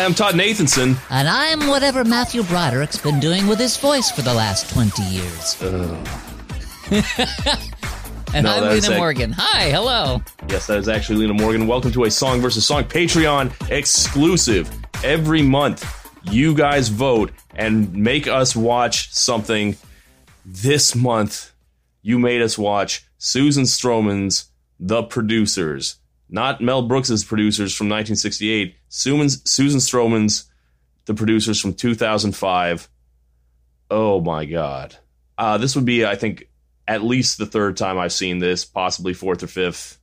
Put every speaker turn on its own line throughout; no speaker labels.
Hi, I'm Todd Nathanson.
And I'm whatever Matthew Broderick's been doing with his voice for the last 20 years. Oh. and
No,
I'm
that is
Lena
a-
Morgan. Hi, hello.
Yes, that is actually Lena Morgan. Welcome to a Song versus Song Patreon exclusive. Every month, you guys vote and make us watch something. This month, you made us watch Susan Stroman's The Producers. Not Mel Brooks's producers from 1968. Susan, Susan Stroman's The Producers from 2005. Oh my God. Uh, this would be, I think, at least the third time I've seen this, possibly fourth or fifth.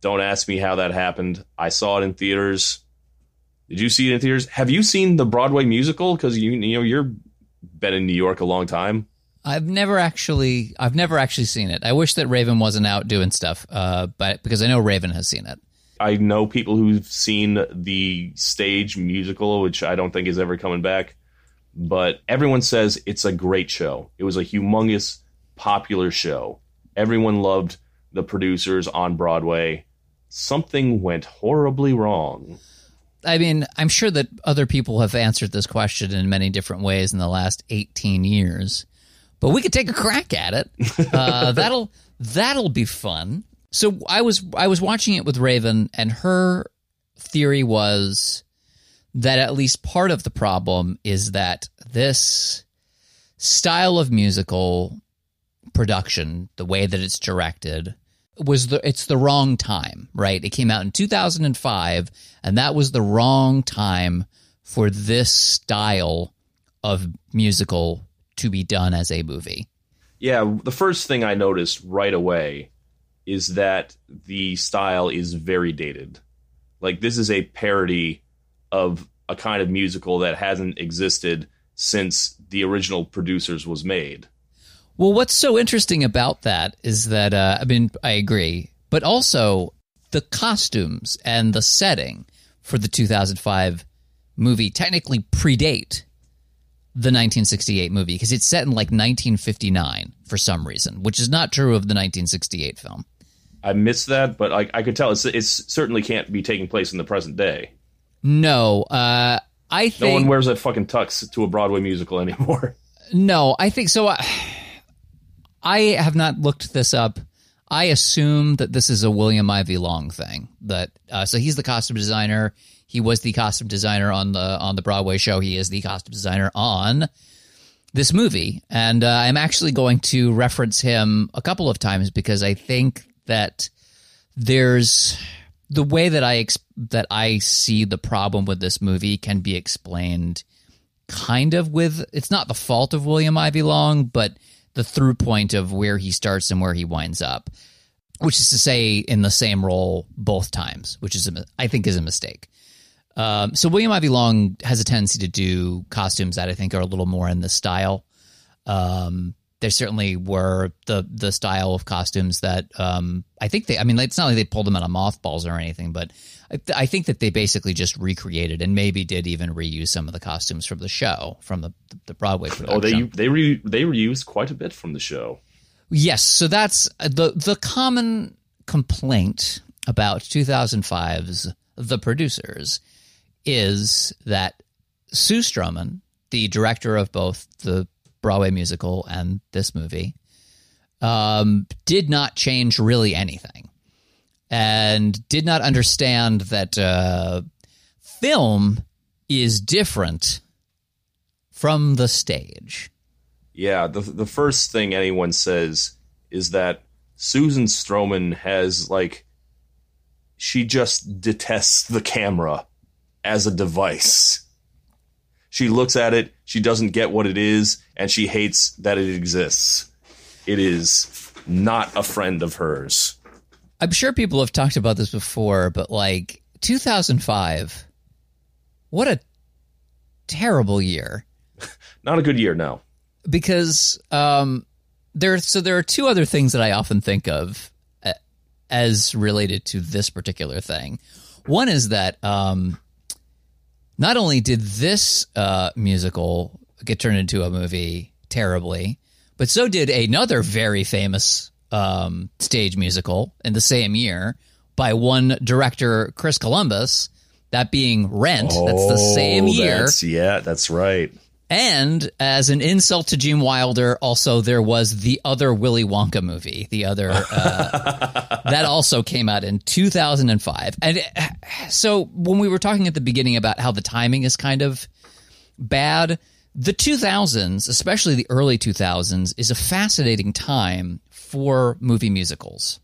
Don't ask me how that happened. I saw it in theaters. Did you see it in theaters? Have you seen the Broadway musical? Because you you know you're been in New York a long time.
I've never actually I've never actually seen it. I wish that Raven wasn't out doing stuff, uh, but because I know Raven has seen it.
I know people who've seen the stage musical, which I don't think is ever coming back. But everyone says it's a great show. It was a humongous, popular show. Everyone loved the producers on Broadway. Something went horribly wrong.
I mean, I'm sure that other people have answered this question in many different ways in the last 18 years, but we could take a crack at it. Uh, that'll that'll be fun. So I was I was watching it with Raven, and her theory was that at least part of the problem is that this style of musical production, the way that it's directed, was the it's the wrong time, right? It came out in 2005 and that was the wrong time for this style of musical to be done as a movie.
Yeah, the first thing I noticed right away is that the style is very dated. Like this is a parody of a kind of musical that hasn't existed since the original producers was made.
Well, what's so interesting about that is that uh, I mean I agree, but also the costumes and the setting for the 2005 movie technically predate the 1968 movie because it's set in like 1959 for some reason, which is not true of the 1968 film.
I missed that, but I, I could tell it's, it's certainly can't be taking place in the present day.
No, uh, I
No one wears a fucking tux to a Broadway musical anymore.
No, I think so. I, I have not looked this up. I assume that this is a William Ivey Long thing. That uh, so he's the costume designer. He was the costume designer on the on the Broadway show. He is the costume designer on this movie, and uh, I'm actually going to reference him a couple of times because I think that there's the way that I ex- that I see the problem with this movie can be explained kind of with it's not the fault of William Ivey Long, but the through point of where he starts and where he winds up, which is to say, in the same role both times, which is a, I think is a mistake. Um, so William Ivey Long has a tendency to do costumes that I think are a little more in the style. Um, there certainly were the the style of costumes that um, I think they. I mean, it's not like they pulled them out of mothballs or anything, but I, I think that they basically just recreated and maybe did even reuse some of the costumes from the show from the the Broadway production.
Oh, they they re, they reused quite a bit from the show.
Yes, so that's uh, the the common complaint about 2005's The Producers is that Sue Stroman, the director of both the Broadway musical and this movie, um, did not change really anything, and did not understand that uh, film is different from the stage.
Yeah, the the first thing anyone says is that Susan Stroman has like she just detests the camera as a device. She looks at it, she doesn't get what it is, and she hates that it exists. It is not a friend of hers.
I'm sure people have talked about this before, but like 2005, what a terrible year.
Not a good year, no.
Because um, there, so there are two other things that I often think of uh, as related to this particular thing. One is that um, not only did this uh, musical get turned into a movie terribly, but so did another very famous um, stage musical in the same year by one director, Chris Columbus, That being Rent. that's the same
Oh,
year.
that's- yeah, that's right.
And as an insult to Gene Wilder, also there was the other Willy Wonka movie. The other uh, that also came out in 2005. And uh, so when we were talking at the beginning about how the timing is kind of bad, the 2000s, especially the early 2000s, is a fascinating time for movie musicals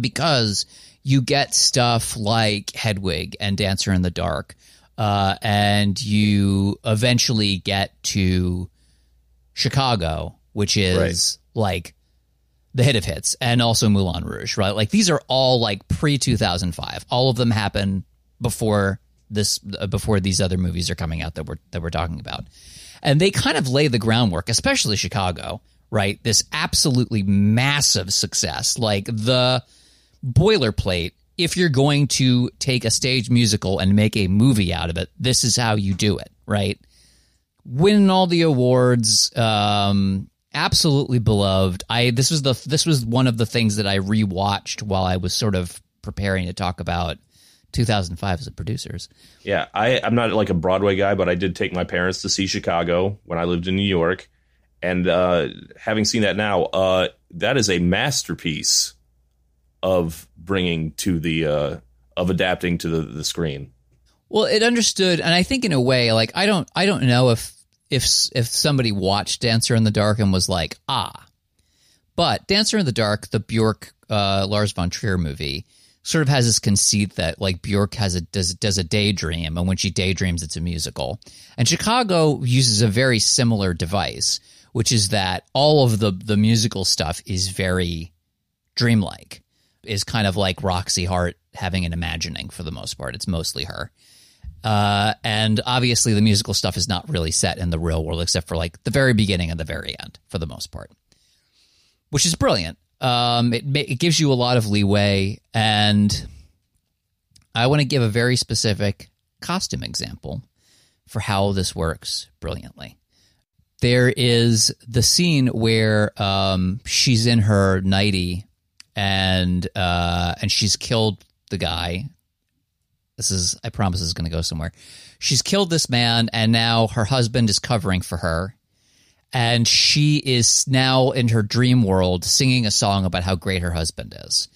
because you get stuff like Hedwig and Dancer in the Dark, uh, and you eventually get to Chicago, which is like the hit of hits, and also Moulin Rouge, right? Like these are all like pre 2005. All of them happen before this, uh, before these other movies are coming out that we're that we're talking about, and they kind of lay the groundwork, especially Chicago, right? This absolutely massive success, like the boilerplate. If you're going to take a stage musical and make a movie out of it, this is how you do it, right? Win all the awards, um, absolutely beloved. I this was the this was one of the things that I rewatched while I was sort of preparing to talk about 2005 as a producers.
Yeah, I, I'm not like a Broadway guy, but I did take my parents to see Chicago when I lived in New York, and uh, having seen that now, uh, that is a masterpiece of bringing to the uh, of adapting to the, the screen.
Well, it understood, and I think in a way, like I don't, I don't know if if if somebody watched Dancer in the Dark and was like, ah, but Dancer in the Dark, the Bjork uh, Lars von Trier movie, sort of has this conceit that like Bjork has a does does a daydream, and when she daydreams, it's a musical. And Chicago uses a very similar device, which is that all of the the musical stuff is very dreamlike, is kind of like Roxie Hart having an imagining for the most part. It's mostly her. Uh, and obviously, the musical stuff is not really set in the real world, except for like the very beginning and the very end, for the most part, which is brilliant. Um, it it gives you a lot of leeway, and I want to give a very specific costume example for how this works brilliantly. There is the scene where um, she's in her nightie and uh, and she's killed the guy. This is i promise this is going to go somewhere. She's killed this man and now her husband is covering for her. And she is now in her dream world singing a song about how great her husband is.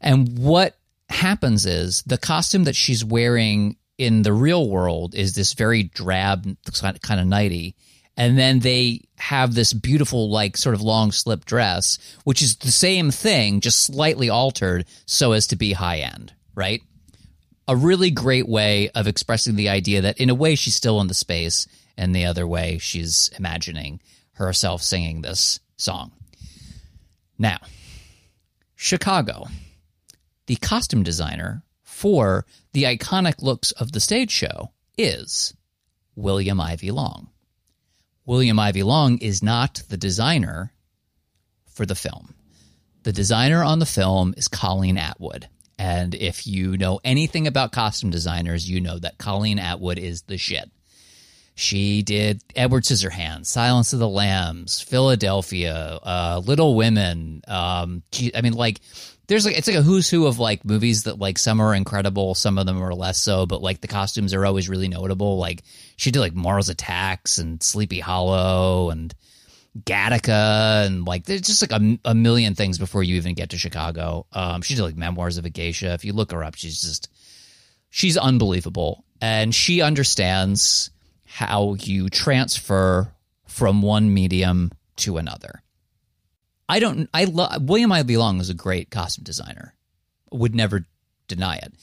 And what happens is the costume that she's wearing in the real world is this very drab kind of nighty and then they have this beautiful like sort of long slip dress which is the same thing just slightly altered so as to be high end right? A really great way of expressing the idea that in a way she's still in the space and the other way she's imagining herself singing this song. Now chicago the costume designer for the iconic looks of the stage show is william ivey long william ivey long is not the designer for the film the designer on the film is colleen atwood and if you know anything about costume designers, you know that Colleen Atwood is the shit. She did Edward Scissorhands, Silence of the Lambs, Philadelphia, uh, Little Women. Um, gee, I mean, like, there's like it's like a who's who of like movies that like some are incredible, some of them are less so, but like the costumes are always really notable. Like she did like Mars Attacks and Sleepy Hollow and Gattaca and like there's just like a, a million things before you even get to Chicago. Um, she did like Memoirs of a Geisha. If you look her up, she's just she's unbelievable, and she understands how you transfer from one medium to another. I don't. I love William Ivey Long is a great costume designer. Would never deny it.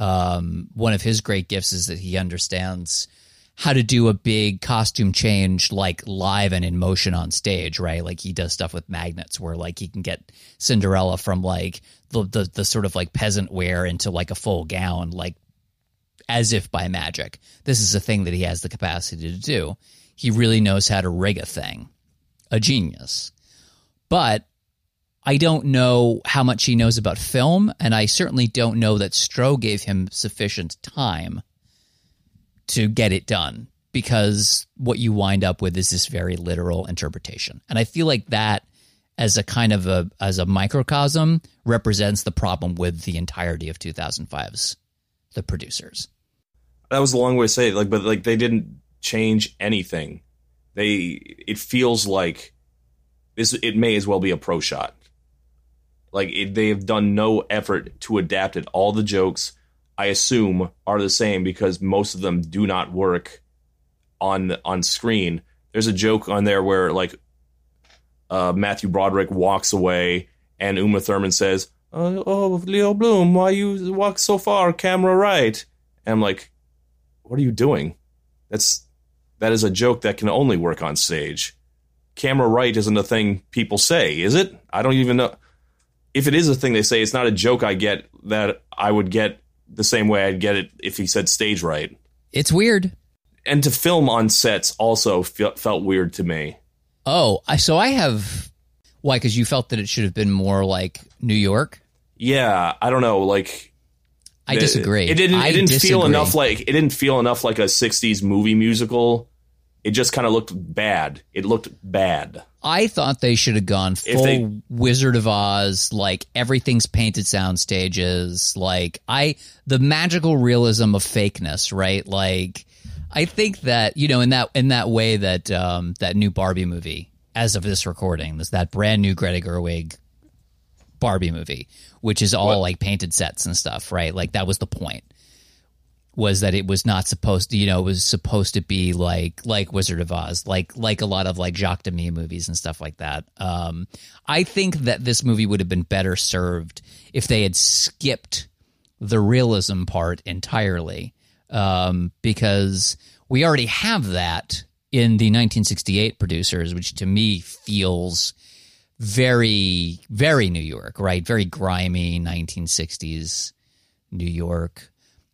Um, one of his great gifts is that he understands how to do a big costume change like live and in motion on stage, right? Like he does stuff with magnets where like he can get Cinderella from like the the, the sort of like peasant wear into like a full gown, like as if by magic. This is a thing that he has the capacity to do. He really knows how to rig a thing. A genius. But I don't know how much he knows about film, and I certainly don't know that Stroh gave him sufficient time to get it done because what you wind up with is this very literal interpretation. And I feel like that as a kind of a as a microcosm represents the problem with the entirety of 2005's the producers.
that was a long way to say it. Like, but like they didn't change anything. They it feels like this. It may as well be a pro shot. Like it, they have done no effort to adapt it. All the jokes, I assume, are the same because most of them do not work on on screen. There's a joke on there where like uh, Matthew Broderick walks away and Uma Thurman says, "Oh, oh Leo Bloom, why you walk so far? Camera right." And I'm like, "What are you doing? That's that is a joke that can only work on stage. Camera right isn't a thing people say, is it? I don't even know if it is a thing they say. It's not a joke I get that I would get the same way I'd get it if he said stage right.
It's weird.
And to film on sets also fe- felt weird to me.
Oh, I- so I have why? Because you felt that it should have been more like New York.
Yeah, I don't know, like
I disagree.
It didn't.
I
It didn't feel enough like it didn't feel enough like a '60s movie musical. It just kind of looked bad. It looked bad.
I thought they should have gone full
they-
Wizard of Oz, like everything's painted sound stages, like I the magical realism of fakeness, right? Like I think that you know in that in that way that um, that new Barbie movie, as of this recording, is that brand new Greta Gerwig Barbie movie, which is all
What?
like painted sets and stuff, right? Like that was the point. Was that it was not supposed to, you know, it was supposed to be like like Wizard of Oz, like like a lot of like Jacques Demy movies and stuff like that. Um, I think that this movie would have been better served if they had skipped the realism part entirely, um, because we already have that in the 1968 producers, which to me feels very, very New York, right? Very grimy 1960s New York.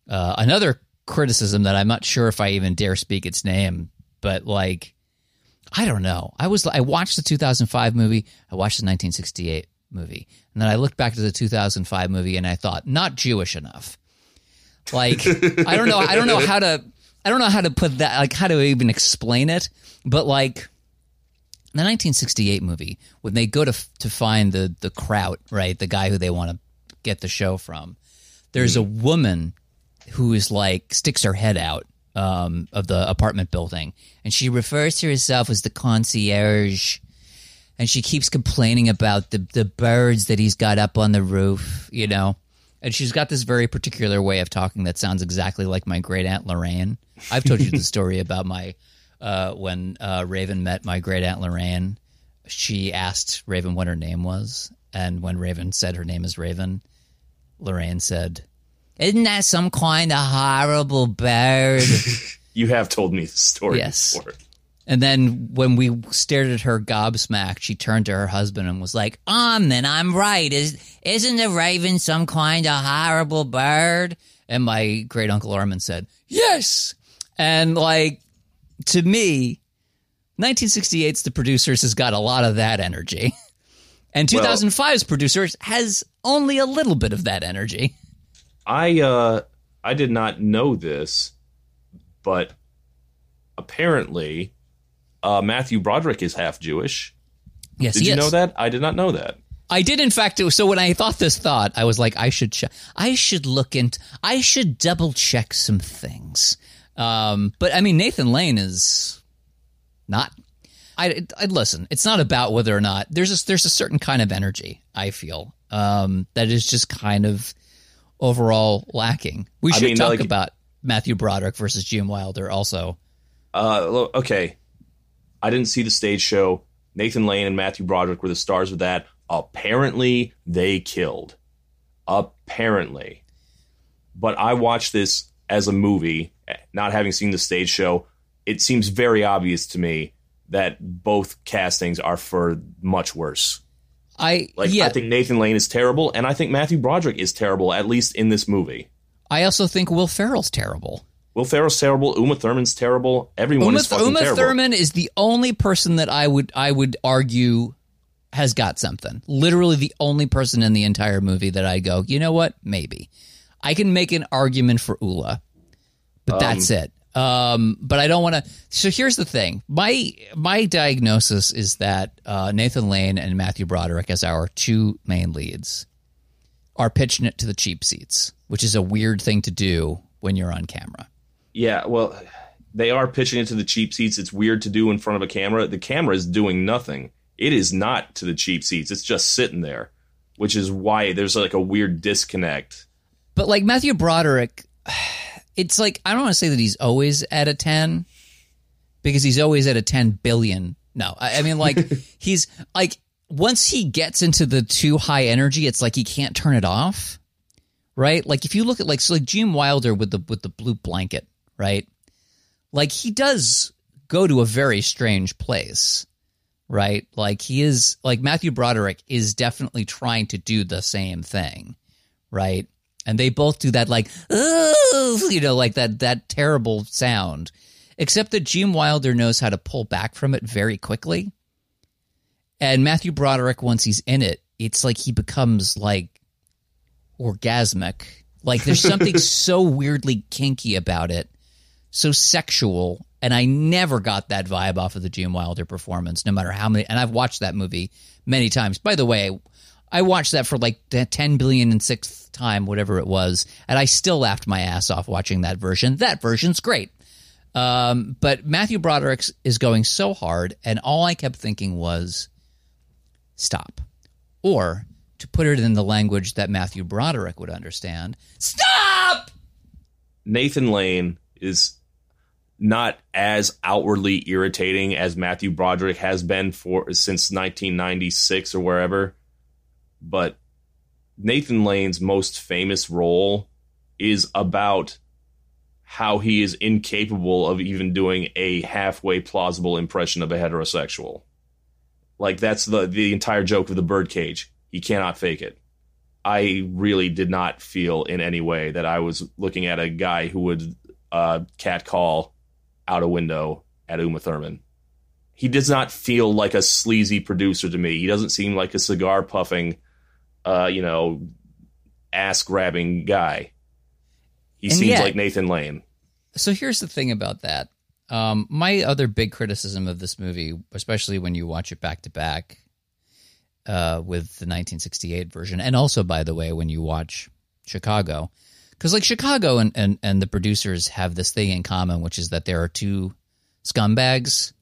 Uh, another criticism that I'm not sure if I even dare speak its name, but like, I don't know. I was I watched the 2005 movie, I watched the 1968 movie, and then I looked back to the 2005 movie and I thought not Jewish enough. Like I don't know. I don't know how to. I don't know how to put that. Like how to even explain it. But like the 1968 movie, when they go to to find the the Kraut, right, the guy who they want to get the show from, there's a woman who is like sticks her head out um, of the apartment building, and she refers to herself as the concierge, and she keeps complaining about the the birds that he's got up on the roof, you know. And she's got this very particular way of talking that sounds exactly like my great aunt Lorraine. I've told you the story about my uh, when uh, Raven met my great aunt Lorraine. She asked Raven what her name was, and when Raven said her name is Raven, Lorraine said, "Isn't that some kind of horrible bird?"
You have told me the story
Yes.
before.
And then when we stared at her gobsmacked, she turned to her husband and was like, "Um, then I'm right. Is isn't the raven some kind of horrible bird?" And my great uncle Armin said, "Yes." And like to me, 1968's The Producers has got a lot of that energy, and 2005's Producers has only a little bit of that energy.
I uh I did not know this, but apparently uh Matthew Broderick is half Jewish.
Yes,
Did you
is.
know that? I did not know that.
I did, in fact. So when I thought this thought, I was like, I should, ch- I should look into, I should double check some things. Um, but I mean, Nathan Lane is not. I, I listen. It's not about whether or not there's a there's a certain kind of energy I feel um, that is just kind of overall lacking. We
I
should
mean,
talk
like-
about Matthew Broderick versus Jim Wilder also.
Uh okay. I didn't see the stage show. Nathan Lane and Matthew Broderick were the stars of that. Apparently they killed. Apparently. But I watched this as a movie, not having seen the stage show. It seems very obvious to me that both castings are for much worse.
I
Like
yeah.
I think Nathan Lane is terrible, and I think Matthew Broderick is terrible, at least in this movie.
I also think Will Ferrell's terrible.
Will Ferrell's terrible. Uma Thurman's terrible. Everyone
Uma,
is fucking
Uma
terrible.
Thurman is the only person that I would I would argue has got something. Literally the only person in the entire movie that I go, you know what? Maybe I can make an argument for Ulla, but um, that's it. Um, but I don't want to. So here's the thing: my my diagnosis is that uh, Nathan Lane and Matthew Broderick as our two main leads are pitching it to the cheap seats, which is a weird thing to do when you're on camera.
Yeah, well, they are pitching it to the cheap seats. It's weird to do in front of a camera. The camera is doing nothing. It is not to the cheap seats. It's just sitting there, which is why there's like a weird disconnect.
But like Matthew Broderick, it's like I don't want to say that he's always at a 10 because he's always at a 10 billion. No, I, I mean like he's like once he gets into the too high energy, it's like he can't turn it off. Right? Like if you look at like so like Gene Wilder with the with the blue blanket, right? Like he does go to a very strange place. Right? Like he is like Matthew Broderick is definitely trying to do the same thing. Right? And they both do that like you know, like that that terrible sound. Except that Gene Wilder knows how to pull back from it very quickly. And Matthew Broderick, once he's in it, it's like he becomes like orgasmic. Like there's something so weirdly kinky about it, so sexual. And I never got that vibe off of the Gene Wilder performance, no matter how many. And I've watched that movie many times. By the way, I watched that for like the 10 billion and sixth time, whatever it was. And I still laughed my ass off watching that version. That version's great. Um, but Matthew Broderick is going so hard. And all I kept thinking was, stop. Or to put it in the language that Matthew Broderick would understand, stop!
Nathan Lane is not as outwardly irritating as Matthew Broderick has been for since 1996 or wherever. But Nathan Lane's most famous role is about how he is incapable of even doing a halfway plausible impression of a heterosexual. Like that's the the entire joke of the birdcage. He cannot fake it. I really did not feel in any way that I was looking at a guy who would uh, cat call out a window at Uma Thurman. He does not feel like a sleazy producer to me. He doesn't seem like a cigar puffing, uh, you know, ass grabbing guy. He
And
seems
yet-
like Nathan Lane.
So here's the thing about that. Um, my other big criticism of this movie, especially when you watch it back to back uh, with the 1968 version, and also, by the way, when you watch Chicago, because like Chicago and, and, and the producers have this thing in common, which is that there are two scumbags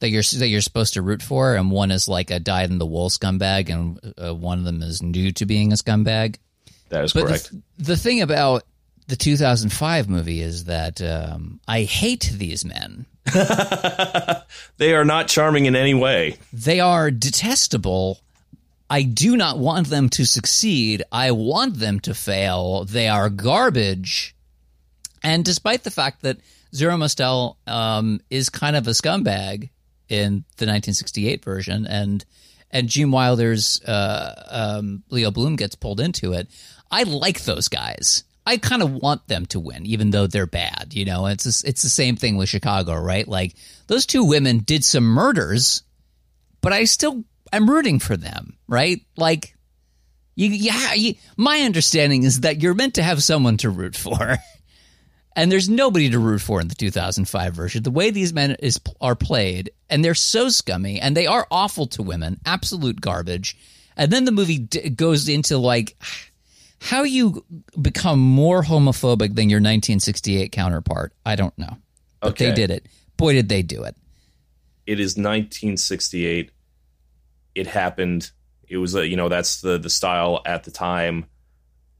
that you're that you're supposed to root for, and one is like a dyed in the wool scumbag, and uh, one of them is new to being a scumbag.
That is
But
correct.
the, the thing about the 2005 movie is that um, I hate these men.
they are not charming in any way.
They are detestable. I do not want them to succeed. I want them to fail. They are garbage. And despite the fact that Zero Mostel um, is kind of a scumbag in the 1968 version, and and Gene Wilder's uh, um, Leo Bloom gets pulled into it, I like those guys. I kind of want them to win, even though they're bad. You know, it's just, it's the same thing with Chicago, right? Like those two women did some murders, but I still I'm rooting for them, right? Like you, yeah, you, my understanding is that you're meant to have someone to root for. And there's nobody to root for in the 2005 version. The way these men is are played, and they're so scummy, and they are awful to women, absolute garbage. And then the movie d- goes into like how you become more homophobic than your 1968 counterpart. I don't know, but
Okay.
they did it. Boy, did they do it!
it is 1968 it happened it was a you know that's the the style at the time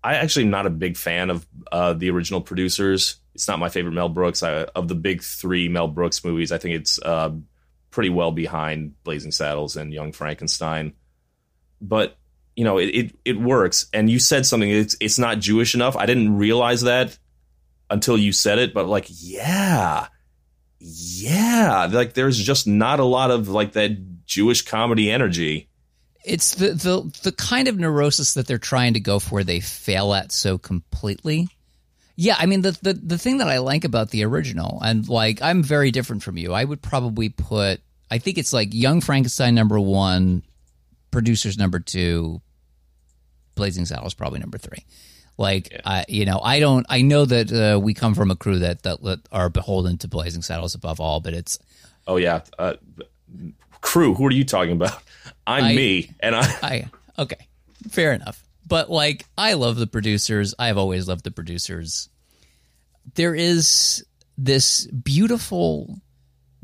i actually am not a big fan of uh the original producers it's not my favorite mel brooks. I, of the big three mel brooks movies i think it's uh pretty well behind blazing saddles and young frankenstein. But you know it, it it works. And you said something it's it's not jewish enough. I didn't realize that until you said it but like yeah. Yeah. Like there's just not a lot of like that jewish comedy energy.
It's the the the kind of neurosis that they're trying to go for. They fail at so completely. Yeah, I mean the, the the thing that I like about the original, and like I'm very different from you. I would probably put. I think it's like Young Frankenstein number one, producers number two, Blazing Saddles probably number three. Like I, you know, I don't. I know that uh, we come from a crew that, that that are beholden to Blazing Saddles above all, but it's
oh yeah uh, crew who are you talking about i'm
I-
me and i
I okay, fair enough. But like, I love the producers. I've always loved the producers. there is this beautiful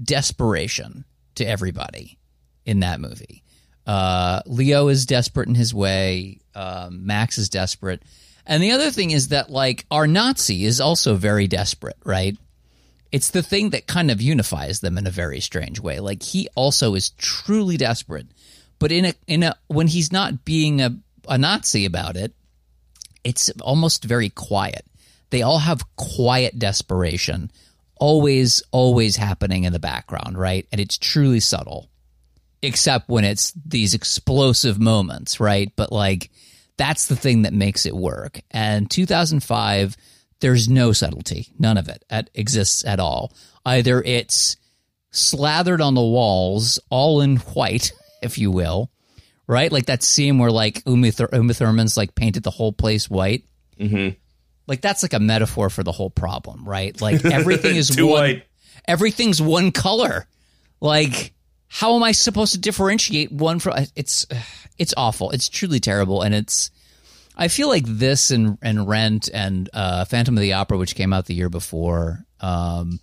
desperation to everybody in that movie. Uh, Leo is desperate in his way. Uh, Max is desperate. And the other thing is that, like, our Nazi is also very desperate, right? It's the thing that kind of unifies them in a very strange way. Like, he also is truly desperate, but in a, in a, when he's not being a, a Nazi about it, it's almost very quiet. They all have quiet desperation, always, always happening in the background, right? And it's truly subtle, except when it's these explosive moments, right? But like, that's the thing that makes it work. And 2005, there's no subtlety, none of it exists at all. Either it's slathered on the walls, all in white, if you will, right? Like that scene where like Uma, Thur- Uma Thurman's like painted the whole place white.
Mm-hmm.
Like that's like a metaphor for the whole problem, right? Like everything is one,
white.
everything's one color. Like how am I supposed to differentiate one from? It's it's awful. It's truly terrible, and it's. I feel like this and and Rent and uh, Phantom of the Opera, which came out the year before, um,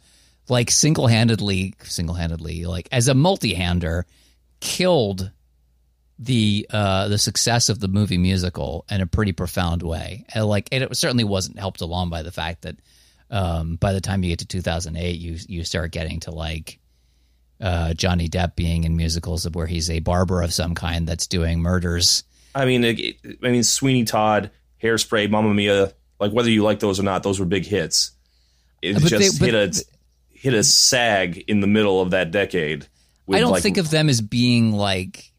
like single handedly, single handedly, like as a multi hander, killed the uh, the success of the movie musical in a pretty profound way. And like and it certainly wasn't helped along by the fact that um, by the time you get to 2008, you you start getting to like uh, Johnny Depp being in musicals of where he's a barber of some kind that's doing murders.
I mean, I mean, Sweeney Todd, Hairspray, Mamma Mia. Like whether you like those or not, those were big hits. It
But
just
they- but-
hit a hit a sag in the middle of that decade.
I don't
like,
think of them as being like,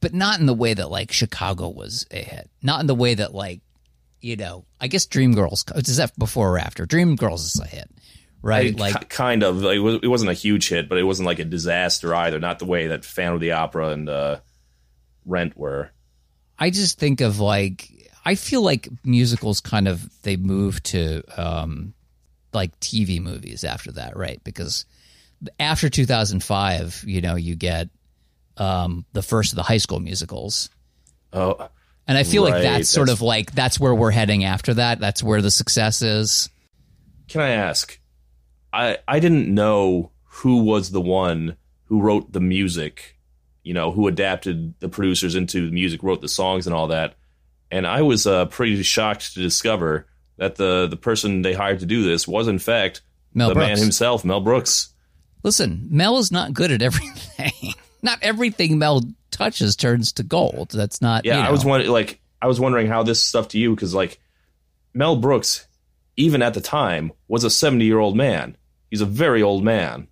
but not in the way that like Chicago was a hit. Not in the way that like, you know, I guess Dreamgirls is that before or after? Dreamgirls is a hit, right?
I-
like
ki- kind of. Like, it wasn't a huge hit, but it wasn't like a disaster either. Not the way that Phantom of the Opera and uh, Rent were.
I just think of like I feel like musicals kind of they move to um like TV movies after that, right? Because after 2005, you know, you get um the first of the high school musicals.
Oh,
And I feel like that's sort
that's-
of like that's where we're heading after that. That's where the success is.
can I ask? I I didn't know who was the one who wrote the music. You know, who adapted the producers into the music, wrote the songs and all that. And I was uh, pretty shocked to discover that the the person they hired to do this was in fact
Mel
the
Brooks.
man himself, Mel Brooks.
Listen, Mel is not good at everything. Not everything Mel touches turns to gold. That's not
Yeah,
you
I was wondering, like, I was wondering how this stuff to you because, like, Mel Brooks, even at the time, was a seventy-year-old man. He's a very old man,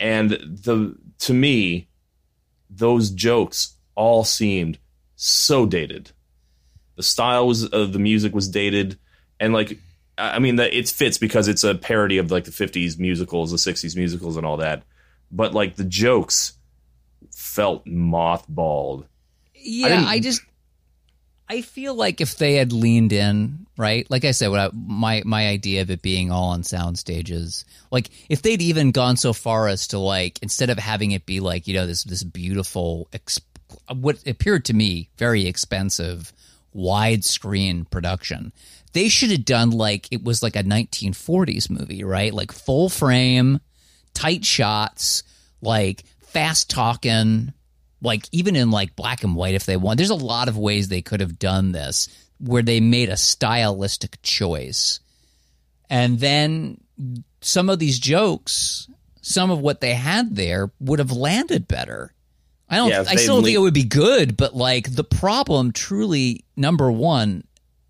and the to me, those jokes all seemed so dated. The style was of the music was dated, and like, I I mean, that it fits because it's a parody of like the '50s musicals, the '60s musicals, and all that. But like the jokes felt mothballed.
Yeah,
didn't-
I, just I feel like if they had leaned in, right? Like I said, what I, my my idea of it being all on sound stages, like if they'd even gone so far as to like instead of having it be like you know this this beautiful ex- what appeared to me very expensive widescreen production. They should have done like it was like a 1940s movie, right? Like full frame, tight shots, like fast talking, like even in like black and white if they want. There's a lot of ways they could have done this where they made a stylistic choice. And then some of these jokes, some of what they had there would have landed better. I don't
Yeah,
I still don't think it would be good, but like the problem truly number 1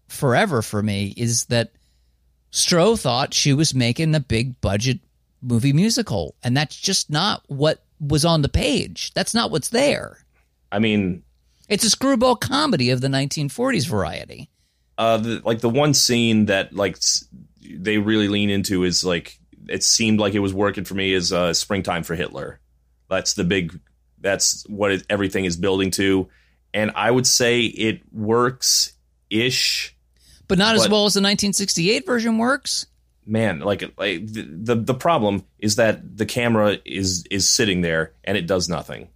forever for me is that Stroh thought she was making a big budget movie musical, and that's just not what was on the page. That's not what's there.
I mean,
It's a screwball comedy of the 1940s variety.
uh the, like the one scene that like they really lean into is like it seemed like it was working for me is uh springtime for hitler that's the big that's what it, everything is building to and i would say it works ish
But not as well as the 1968 version works.
Man like like the, the the problem is that the camera is is sitting there and it does nothing.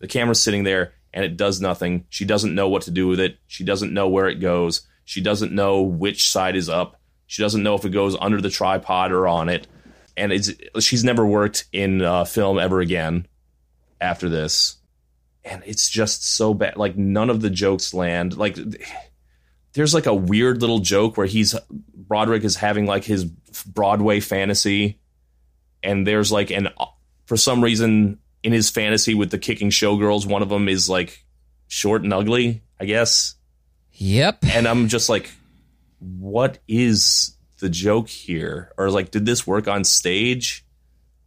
The camera's sitting there and it does nothing. She doesn't know what to do with it. She doesn't know where it goes. She doesn't know which side is up. She doesn't know if it goes under the tripod or on it, and it's she's never worked in uh, film ever again after this, and it's just so bad. Like none of the jokes land. Like there's like a weird little joke where he's Broderick is having like his Broadway fantasy, and there's like an for some reason in his fantasy with the kicking showgirls, one of them is like short and ugly, I guess.
Yep.
And I'm just like, what is the joke here? Or like, did this work on stage?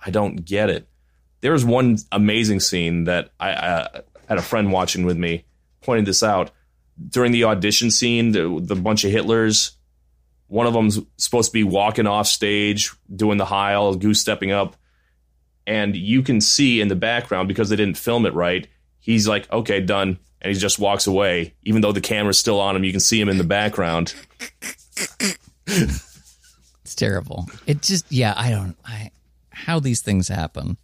I don't get it. There's one amazing scene that I, I had a friend watching with me pointed this out during the audition scene. The, the bunch of Hitlers, one of them's supposed to be walking off stage, doing the Heil, goose stepping up, and you can see in the background because they didn't film it right. He's like, "Okay, done," and he just walks away, even though the camera's still on him. You can see him in the background.
It's terrible. It just, yeah, I don't, I, how these things happen.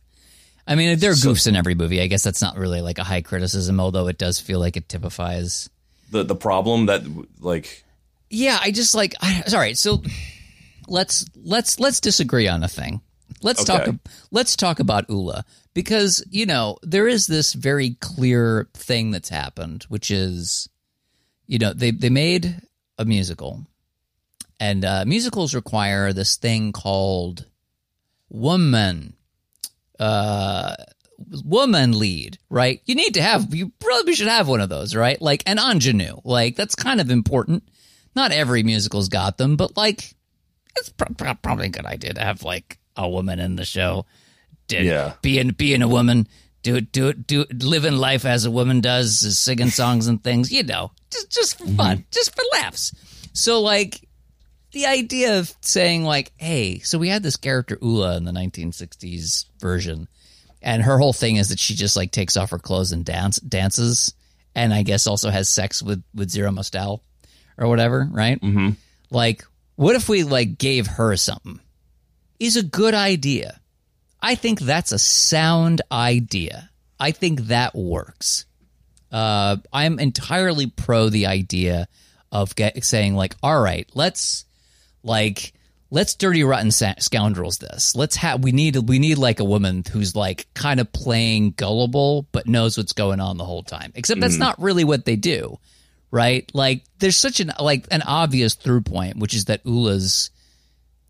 I mean, there are
So-
goofs in every movie. I guess that's not really like a high criticism, although it does feel like it typifies.
The the problem that like
Yeah, I just like, I, sorry. So let's let's let's disagree on a thing. Let's talk. Let's talk about Ulla because you know there is this very clear thing that's happened, which is, you know, they they made a musical, and uh, musicals require this thing called woman, uh, woman lead, right? You need to have. You probably should have one of those, right? Like an ingenue, like that's kind of important. Not every musical's got them, but like it's pro- pro- probably a good idea to have like a woman in the show. Did,
Yeah.
being being a woman, do it, do it, do it, living life as a woman does, is singing songs and things. You know, just just for fun, mm-hmm. just for laughs. So like the idea of saying like, hey, so we had this character Ulla in the 1960s version, and her whole thing is that she just like takes off her clothes and dance dances, and I guess also has sex with with Zero Mostel or whatever, right?
mm-hmm.
Like, what if we like gave her something? Is a good idea. I think that's a sound idea. I think that works. Uh, I'm entirely pro the idea of get, saying like, all right, let's like let's dirty rotten sa- scoundrels this. Let's have we need we need like a woman who's like kind of playing gullible but knows what's going on the whole time. Except that's not really what they do, right? Like there's such an like an obvious through point, which is that Ulla's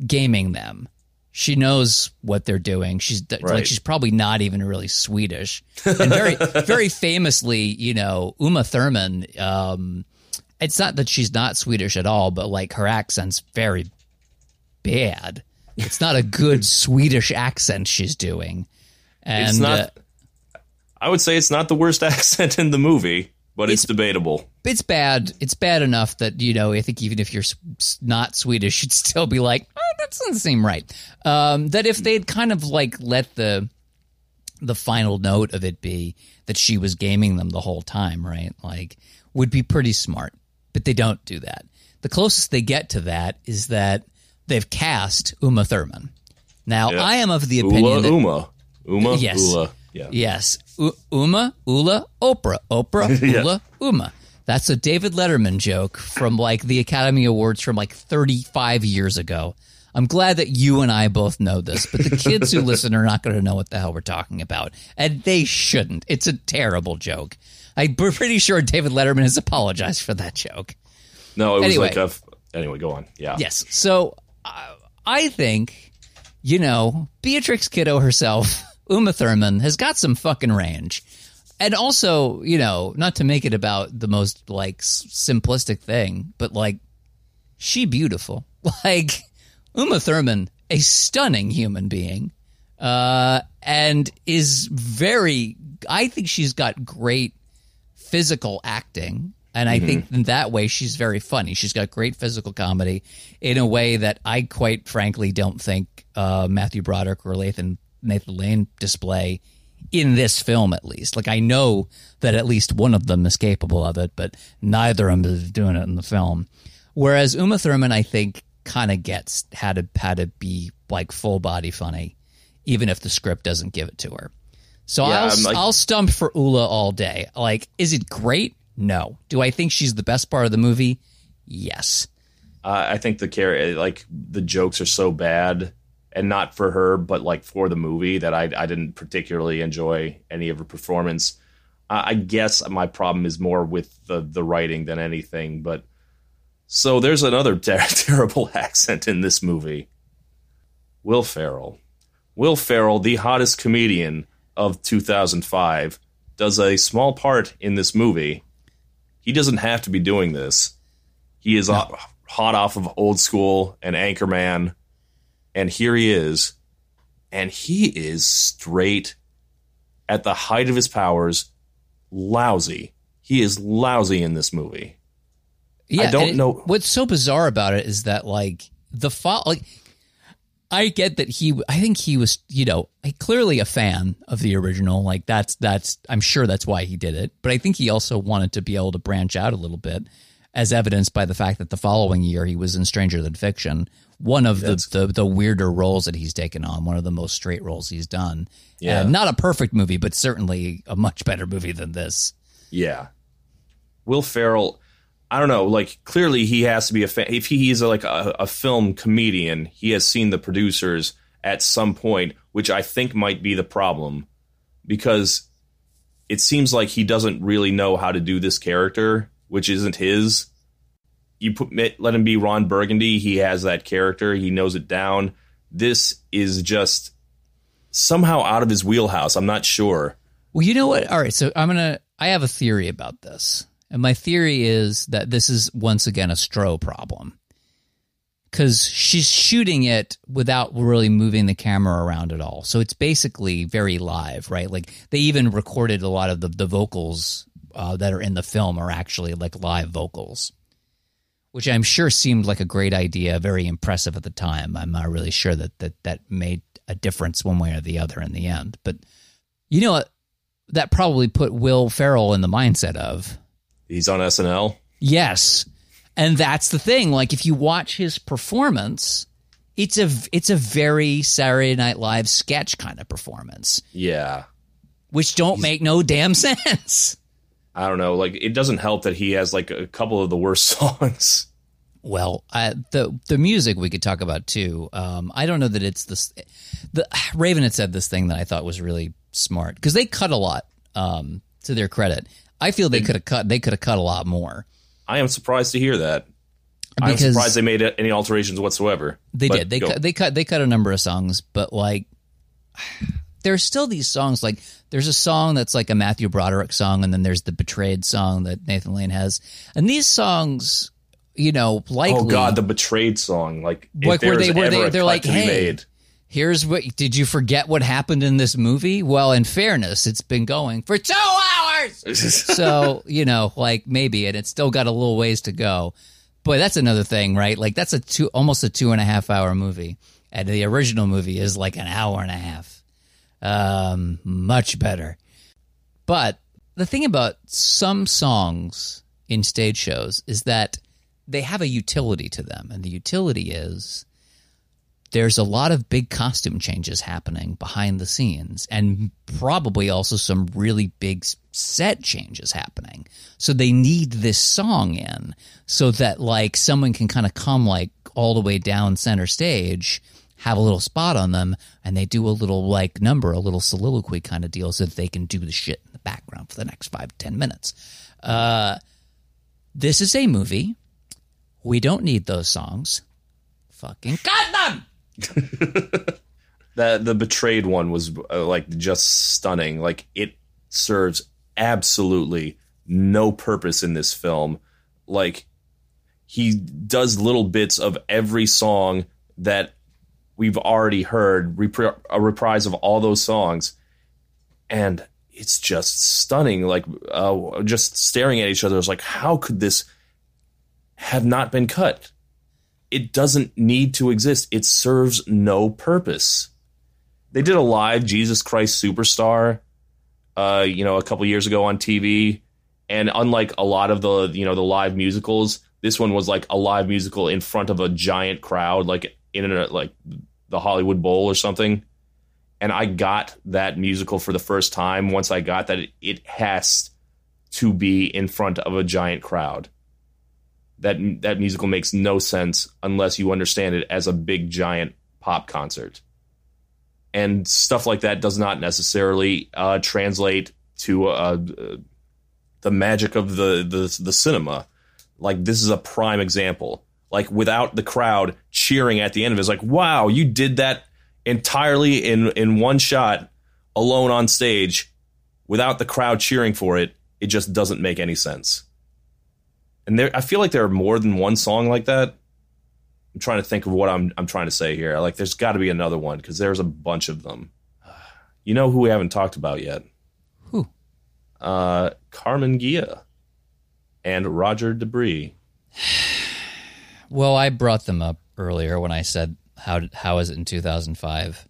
gaming them. She knows what they're doing. She's like she's probably not even really Swedish. And very very famously, you know, Uma Thurman um it's not that she's not Swedish at all, but like her accent's very bad. It's not a good Swedish accent she's doing. And
it's not.
uh,
I would say it's not the worst accent in the movie, but it's, debatable.
it's bad. It's bad enough that you know. I think even if you're not Swedish, you'd still be like, oh, that doesn't seem right. Um, that if they'd kind of like let the the final note of it be that she was gaming them the whole time, right? Like, would be pretty smart. But they don't do that. The closest they get to that is that they've cast Uma Thurman. Now,
Yeah.
I am of the opinion
Ulla
that
Uma. Uma
Yes.
Ulla. Yeah.
Yes. U- Uma, Ulla, Oprah. Oprah,
Yeah.
Ulla, Uma. That's a David Letterman joke from like the Academy Awards from like 35 years ago. I'm glad that you and I both know this, but the kids who listen are not going to know what the hell we're talking about. And they shouldn't. It's a terrible joke. I'm pretty sure David Letterman has apologized for that joke.
No, it was
Anyway.
like a. f- Anyway, go on. Yeah.
Yes. So I think, you know, Beatrix Kiddo herself, Uma Thurman, has got some fucking range. And also, you know, not to make it about the most like simplistic thing, but like she beautiful. Like Uma Thurman, a stunning human being, uh, and is very. I think she's got great physical acting. And I think in that way, she's very funny. She's got great physical comedy in a way that I quite frankly don't think uh, Matthew Broderick or Nathan, Nathan Lane display in this film, at least. Like, I know that at least one of them is capable of it, but neither of them is doing it in the film. Whereas Uma Thurman, I think, kind of gets how to, how to be like full body funny, even if the script doesn't give it to her. So
Yeah,
I'll
like-
I'll stump for Ulla all day. Like, is it great? No. Do I think she's the best part of the movie? Yes.
Uh, I think the care like the jokes are so bad, and not for her, but like for the movie that I I didn't particularly enjoy any of her performance. I guess my problem is more with the the writing than anything. But so there's another ter- terrible accent in this movie. Will Ferrell. Will Ferrell, the hottest comedian of 2005, does a small part in this movie. He doesn't have to be doing this. He is no. hot off of old school and Anchorman, and here he is, and he is straight at the height of his powers, lousy. He is lousy in this movie.
Yeah, I don't it, know. What's so bizarre about it is that like the fo- like I get that he I think he was, you know, clearly a fan of the original. Like that's that's I'm sure that's why he did it. But I think he also wanted to be able to branch out a little bit as evidenced by the fact that the following year he was in Stranger Than Fiction, one of the, the, the weirder roles that he's taken on, one of the most straight roles he's done. Uh, yeah. not a perfect movie, but certainly a much better movie than this.
Yeah. Will Ferrell I don't know. Like clearly, he has to be a fan. If he is like a, a, film comedian, he has seen the producers at some point, which I think might be the problem, because it seems like he doesn't really know how to do this character, which isn't his. You put let him be Ron Burgundy. He has that character. He knows it down. This is just somehow out of his wheelhouse. I'm not sure.
Well, you know what? All right, so I'm gonna. I have a theory about this and my theory is that this is once again a Stroh problem. Because she's shooting it without really moving the camera around at all. So it's basically very live, right? Like they even recorded a lot of the, the vocals uh, that are in the film are actually like live vocals, which I'm sure seemed like a great idea, very impressive at the time. I'm not really sure that that, that made a difference one way or the other in the end. But you know what? That probably put Will Ferrell in the mindset of
He's on SNL.
Yes, and that's the thing. Like if you watch his performance, it's a it's a very Saturday Night Live sketch kind of performance.
Yeah,
which don't He's, make no damn sense.
I don't know. Like it doesn't help that he has like a couple of the worst songs.
Well, uh, the the music we could talk about too. Um, I don't know that it's this. The Raven had said this thing that I thought was really smart because they cut a lot. Um, to their credit, I feel they could have cut. They could have cut a lot more.
I am surprised to hear that. Because I'm surprised they made any alterations whatsoever.
They did. They cut, they cut. They cut a number of songs, but like, there's still these songs. Like, there's a song that's like a Matthew Broderick song, and then there's the Betrayed song that Nathan Lane has, and these songs, you know, oh, likely.
Oh God, the Betrayed song, like, like where they where they they're like, hey. Made,
here's what did you forget what happened in this movie well in fairness it's been going for two hours so you know like maybe and it's still got a little ways to go. Boy that's another thing right? Like that's a two almost a two and a half hour movie. And the original movie is like an hour and a half. Um much better. But the thing about some songs in stage shows is that they have a utility to them. And the utility is there's a lot of big costume changes happening behind the scenes and probably also some really big set changes happening. So they need this song in so that like someone can kind of come like all the way down center stage, have a little spot on them and they do a little like number, a little soliloquy kind of deal so that they can do the shit in the background for the next five, ten minutes. Uh, this is a movie. We don't need those songs. Fucking cut them!
that the betrayed one was uh, like just stunning. Like it serves absolutely no purpose in this film. Like he does little bits of every song that we've already heard, a reprise of all those songs, and it's just stunning. Like uh, just staring at each other is like, how could this have not been cut? it doesn't need to exist. It serves no purpose. They did a live Jesus Christ Superstar, uh, you know, a couple years ago on TV, and unlike a lot of the you know the live musicals, this one was like a live musical in front of a giant crowd, like in a, like the Hollywood Bowl or something. And I got that musical for the first time once I got that it, it has to be in front of a giant crowd that that musical makes no sense unless you understand it as a big giant pop concert. And stuff like that does not necessarily uh, translate to uh, the magic of the, the the cinema. Like this is a prime example. Like without the crowd cheering at the end of it, it's like, wow, you did that entirely in in one shot, alone on stage, without the crowd cheering for it. It just doesn't make any sense. And there, I feel like there are more than one song like that. I'm trying to think of what I'm I'm trying to say here. Like, there's got to be another one because there's a bunch of them. You know who we haven't talked about yet?
Who?
Uh, Carmen Ghia and Roger De Bris.
Well, I brought them up earlier when I said how how is it in 2005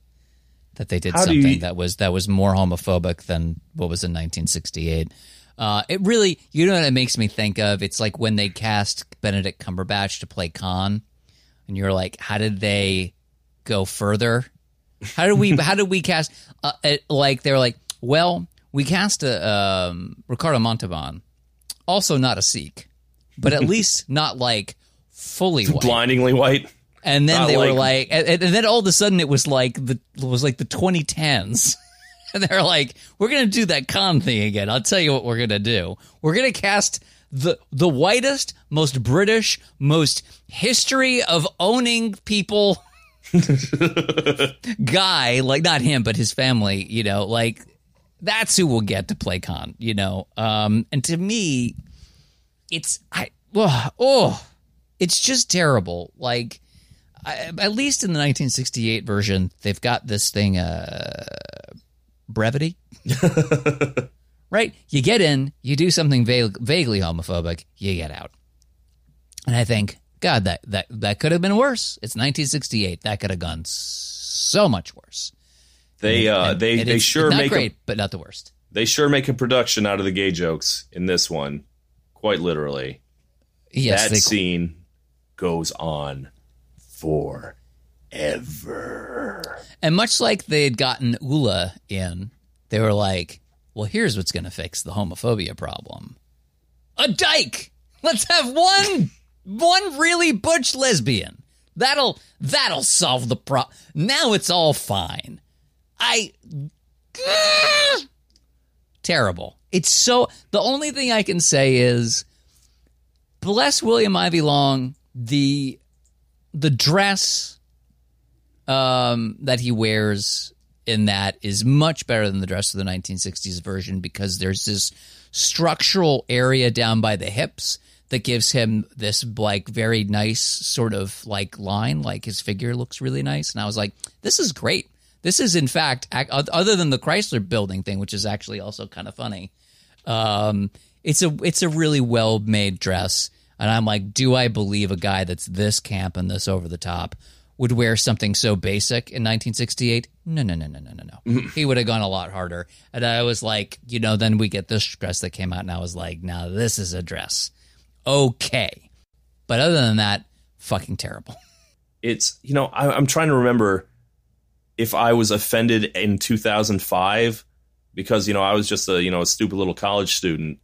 that they did
How
something
you-
that was that was more homophobic than what was in 1968. Uh, it really, you know what it makes me think of? It's like when they cast Benedict Cumberbatch to play Khan, and you're like, how did they go further? How did we? how did we cast? Uh, it, like they're like, well, we cast a um, Ricardo Montalban, also not a Sikh, but at least not like fully white.
Blindingly white.
And then
Not
they were
like-
like, and, and then all of a sudden it was like the was like the 2010s, and they're like, we're gonna do that Khan thing again. I'll tell you what we're gonna do. We're gonna cast the the whitest, most British, most history of owning people guy, like not him, but his family. You know, like that's who will get to play Khan. You know, um, and to me, it's I oh, oh it's just terrible. Like I, at least in the 1968 version, they've got this thing, uh, brevity. right? You get in, you do something vague, vaguely homophobic, you get out. And I think, God, that that that could have been worse. It's 1968. That could have gone so much worse.
They uh,
And-
they
and
they
it's
sure
not
make
great,
a,
but not the worst.
they sure make a production out of the gay jokes in this one, quite literally.
Yes,
that
they,
scene goes on forever.
And much like they had gotten Ulla in, they were like, well, here's what's going to fix the homophobia problem a dyke. Let's have one, one really butch lesbian. That'll, that'll solve the problem. Now it's all fine. I, terrible. It's so, the only thing I can say is, bless William Ivey Long, the, the dress um, that he wears in that is much better than the dress of the 1960s version because there's this structural area down by the hips that gives him this like very nice sort of like line like his figure looks really nice. And i was like this is great. This is in fact ac- other than the chrysler building thing which is actually also kind of funny um, it's a it's a really well made dress, and I'm like, do I believe a guy that's this camp and this over the top would wear something so basic in 1968? No, no, no, no, no, no, no. Mm-hmm. he would have gone a lot harder. And I was like, you know, then we get this dress that came out, and I was like, now this is a dress, okay. But other than that, fucking terrible.
It's you know I, I'm trying to remember if I was offended in 2005 because you know I was just a you know a stupid little college student.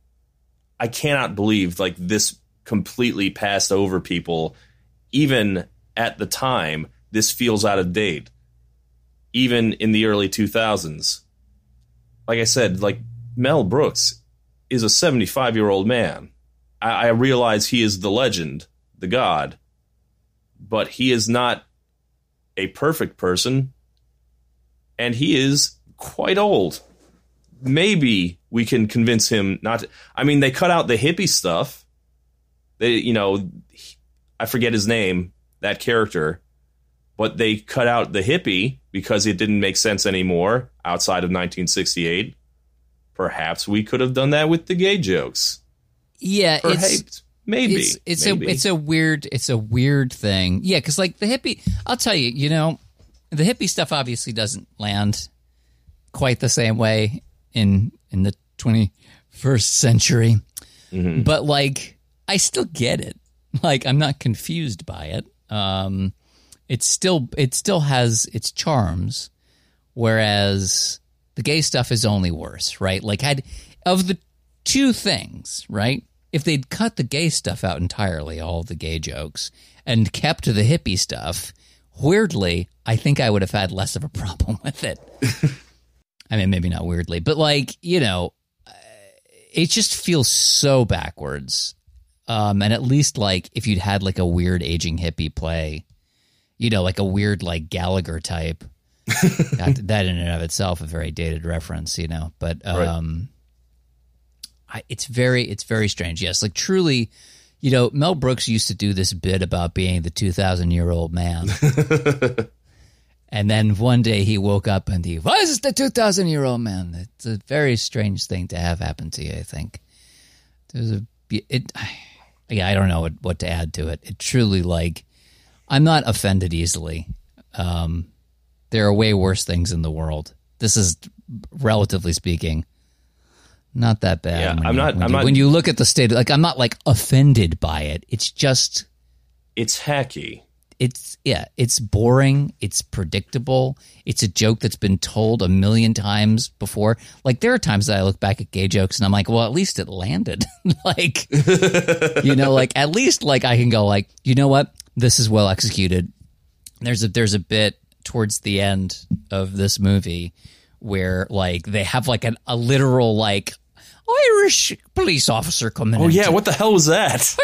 I cannot believe like this completely passed over people. Even at the time, this feels out of date. Even in the early 2000s, like I said, like Mel Brooks is a 75 year old man. I, I realize he is the legend, the god, but he is not a perfect person, and he is quite old. Maybe we can convince him not. To, I mean, they cut out the hippie stuff. They, you know, I forget his name, that character, but they cut out the hippie because it didn't make sense anymore outside of 1968. Perhaps we could have done that with the gay jokes.
Yeah,
Perhaps,
it's
maybe
it's it's
maybe.
a it's a weird it's a weird thing. Yeah, because like the hippie, I'll tell you, you know, the hippie stuff obviously doesn't land quite the same way in in the twenty first century,
Mm-hmm.
but like I still get it. Like I'm not confused by it. Um, it's still it still has its charms, whereas the gay stuff is only worse, right? Like had of the two things, right? if they'd cut the gay stuff out entirely, all the gay jokes, and kept the hippie stuff, weirdly, I think I would have had less of a problem with it. I mean, maybe not weirdly, but like, you know, it just feels so backwards. Um, and at least like if you'd had like a weird aging hippie play, you know, like a weird like Gallagher type, that, that in and of itself a very dated reference, you know. But um, I, it's very it's very strange. Yes, like truly, you know, Mel Brooks used to do this bit about being the two thousand year old man. And then one day he woke up and he was the 2,000 year old man. It's a very strange thing to have happen to you, I think. There's a, it, yeah, I don't know what, what to add to it. It truly, like, I'm not offended easily. Um, there are way worse things in the world. This is, relatively speaking, not that bad.
Yeah, I'm
you-
not- I'm
you,
not-
when you look at the state, like, I'm not like offended by it. It's just,
It's hacky.
It's yeah, it's boring, it's predictable, it's a joke that's been told a million times before. Like there are times that I look back at gay jokes and I'm like, well, at least it landed. like you know, like at least like I can go like, you know what? This is well executed. There's a there's a bit towards the end of this movie where like they have like an, a literal like Irish police officer coming in.
Oh
yeah,
what the hell was that?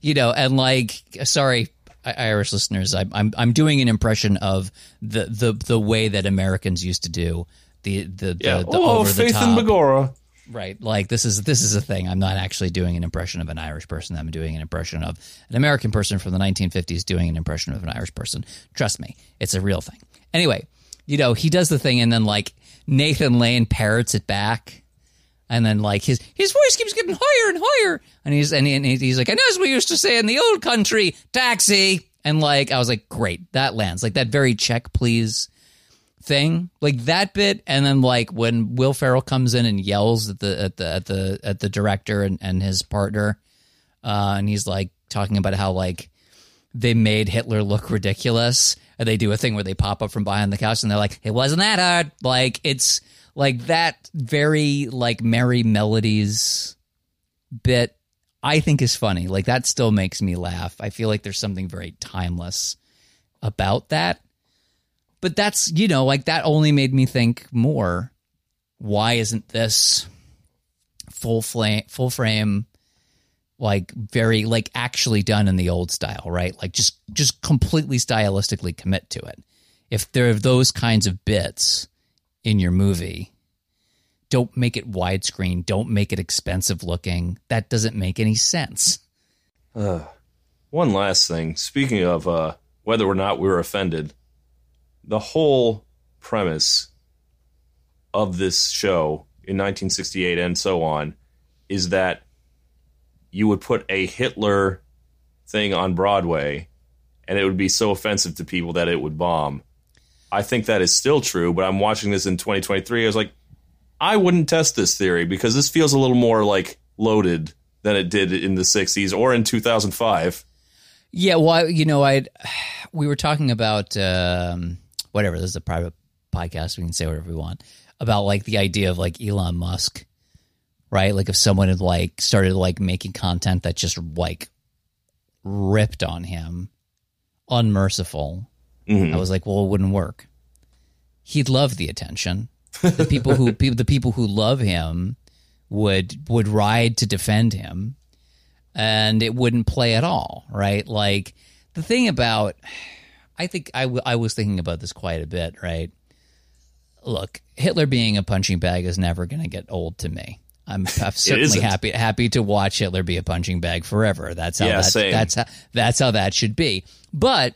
you know, and like, sorry, Irish listeners, I, I'm I'm doing an impression of the the the way that Americans used to do the the
Yeah.
the, the
oh,
over the
Faith
top,
and Begora.
right? Like this is this is a thing. I'm not actually doing an impression of an Irish person. I'm doing an impression of an American person from the 1950s doing an impression of an Irish person. Trust me, it's a real thing. Anyway, you know, he does the thing, and then like Nathan Lane parrots it back. And then like his his voice keeps getting higher and higher, and he's and, he, and he's like, and as we used to say in the old country, taxi. And like I was like, great, that lands like that very check please thing, like that bit. And then like when Will Ferrell comes in and yells at the at the at the at the director and, and his partner, uh, and he's like talking about how like they made Hitler look ridiculous. And they do a thing where they pop up from behind the couch and they're like, it wasn't that hard. Like it's like that very like Merrie Melodies bit I think is funny. Like that still makes me laugh. I feel like there's something very timeless about that. But that's, you know, like that only made me think more. Why isn't this full flame full frame like very like actually done in the old style, right? Like just just completely stylistically commit to it. If there are those kinds of bits in your movie, don't make it widescreen, don't make it expensive looking. That doesn't make any sense.
Uh, One last thing. Speaking of uh, whether or not we were offended, the whole premise of this show in 1968 and so on is that you would put a Hitler thing on Broadway and it would be so offensive to people that it would bomb. I think that is still true, but I'm watching this in 2023. I was like, I wouldn't test this theory because this feels a little more like loaded than it did in the 60s or in 2005.
Yeah, well, I, you know, I we were talking about um, whatever. This is a private podcast. We can say whatever we want about like the idea of like Elon Musk, right? Like if someone had like started like making content that just like ripped on him, unmerciful. I was like, well, it wouldn't work. He'd love the attention. The people who people the people who love him would would ride to defend him and it wouldn't play at all, right? Like the thing about, I think I, w- I was thinking about this quite a bit, right? Look, Hitler being a punching bag is never going to get old to me. I'm, I'm certainly happy happy to watch Hitler be a punching bag forever. That's how
Yeah,
that, that's how that's how that should be. But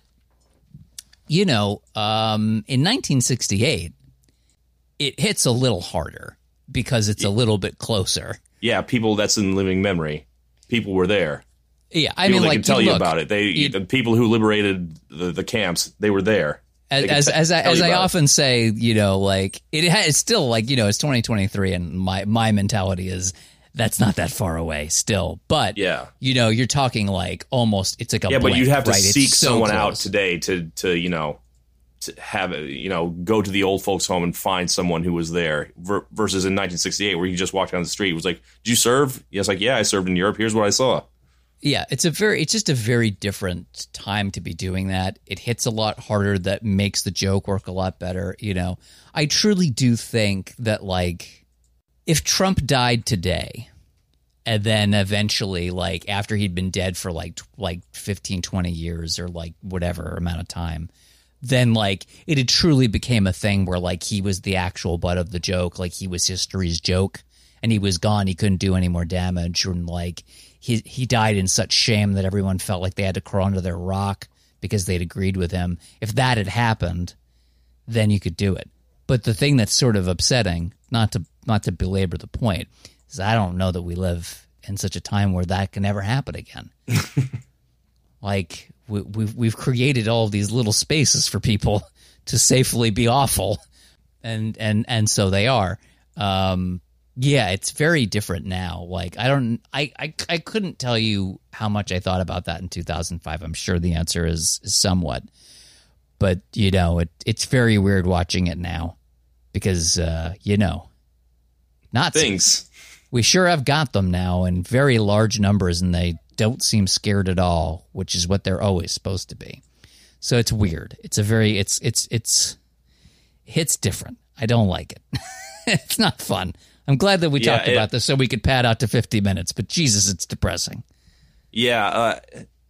you know, um, in 1968, it hits a little harder because it's a little bit closer.
Yeah, people that's in living memory. People were there.
Yeah, I
People
mean, like
can tell you
look,
about it. They
you-
the people who liberated the, the camps, they were there.
as
They
as, I, as I
about it.
often say, you know, like it it's still like you know it's 2023, and my my mentality is that's not that far away still. But
Yeah.
you know, you're talking like almost it's like a
Yeah, but you'd have to
right?
Seek
so
someone out today to to you know to have you know go to the old folks home and find someone who was there ver- versus in 1968 where you just walked down the street was like did you serve yes like yeah i served in europe here's what i saw
yeah it's a very it's just a very different time to be doing that it hits a lot harder that makes the joke work a lot better you know i truly do think that like if trump died today and then eventually like after he'd been dead for like like 15 20 years or like whatever amount of time then like it had truly became a thing where like he was the actual butt of the joke. Like he was history's joke and he was gone. He couldn't do any more damage. And like he he died in such shame that everyone felt like they had to crawl under their rock because they'd agreed with him. If that had happened then you could do it but the thing that's sort of upsetting not to not to belabor the point is i don't know that we live in such a time where that can ever happen again like we, we've we've created all these little spaces for people to safely be awful, and and and so they are. Um, yeah, it's very different now. Like I don't, I, I I couldn't tell you how much I thought about that in 2005. I'm sure the answer is, is somewhat, but you know, it it's very weird watching it now because uh, you know, not
things.
We sure have got them now in very large numbers, and they don't seem scared at all, which is what they're always supposed to be. So it's weird. It's a very it's it's it's it's different. I don't like it. it's not fun. I'm glad that we yeah, talked it, about this so we could pad out to 50 minutes, but Jesus, it's depressing.
Yeah, uh,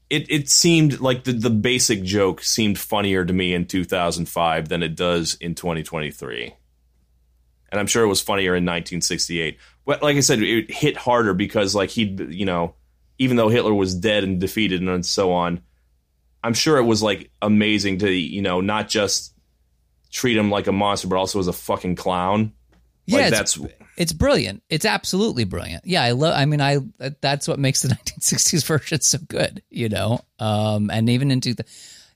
it it seemed like the the basic joke seemed funnier to me in 2005 than it does in 2023. And I'm sure it was funnier in 1968. But like I said, it hit harder because like he, you know, even though Hitler was dead and defeated and so on, I'm sure it was like amazing to you know not just treat him like a monster, but also as a fucking clown.
Yeah, like that's it's brilliant. It's absolutely brilliant. Yeah, I love. I mean, I that's what makes the 1960s version so good. You know, um, and even in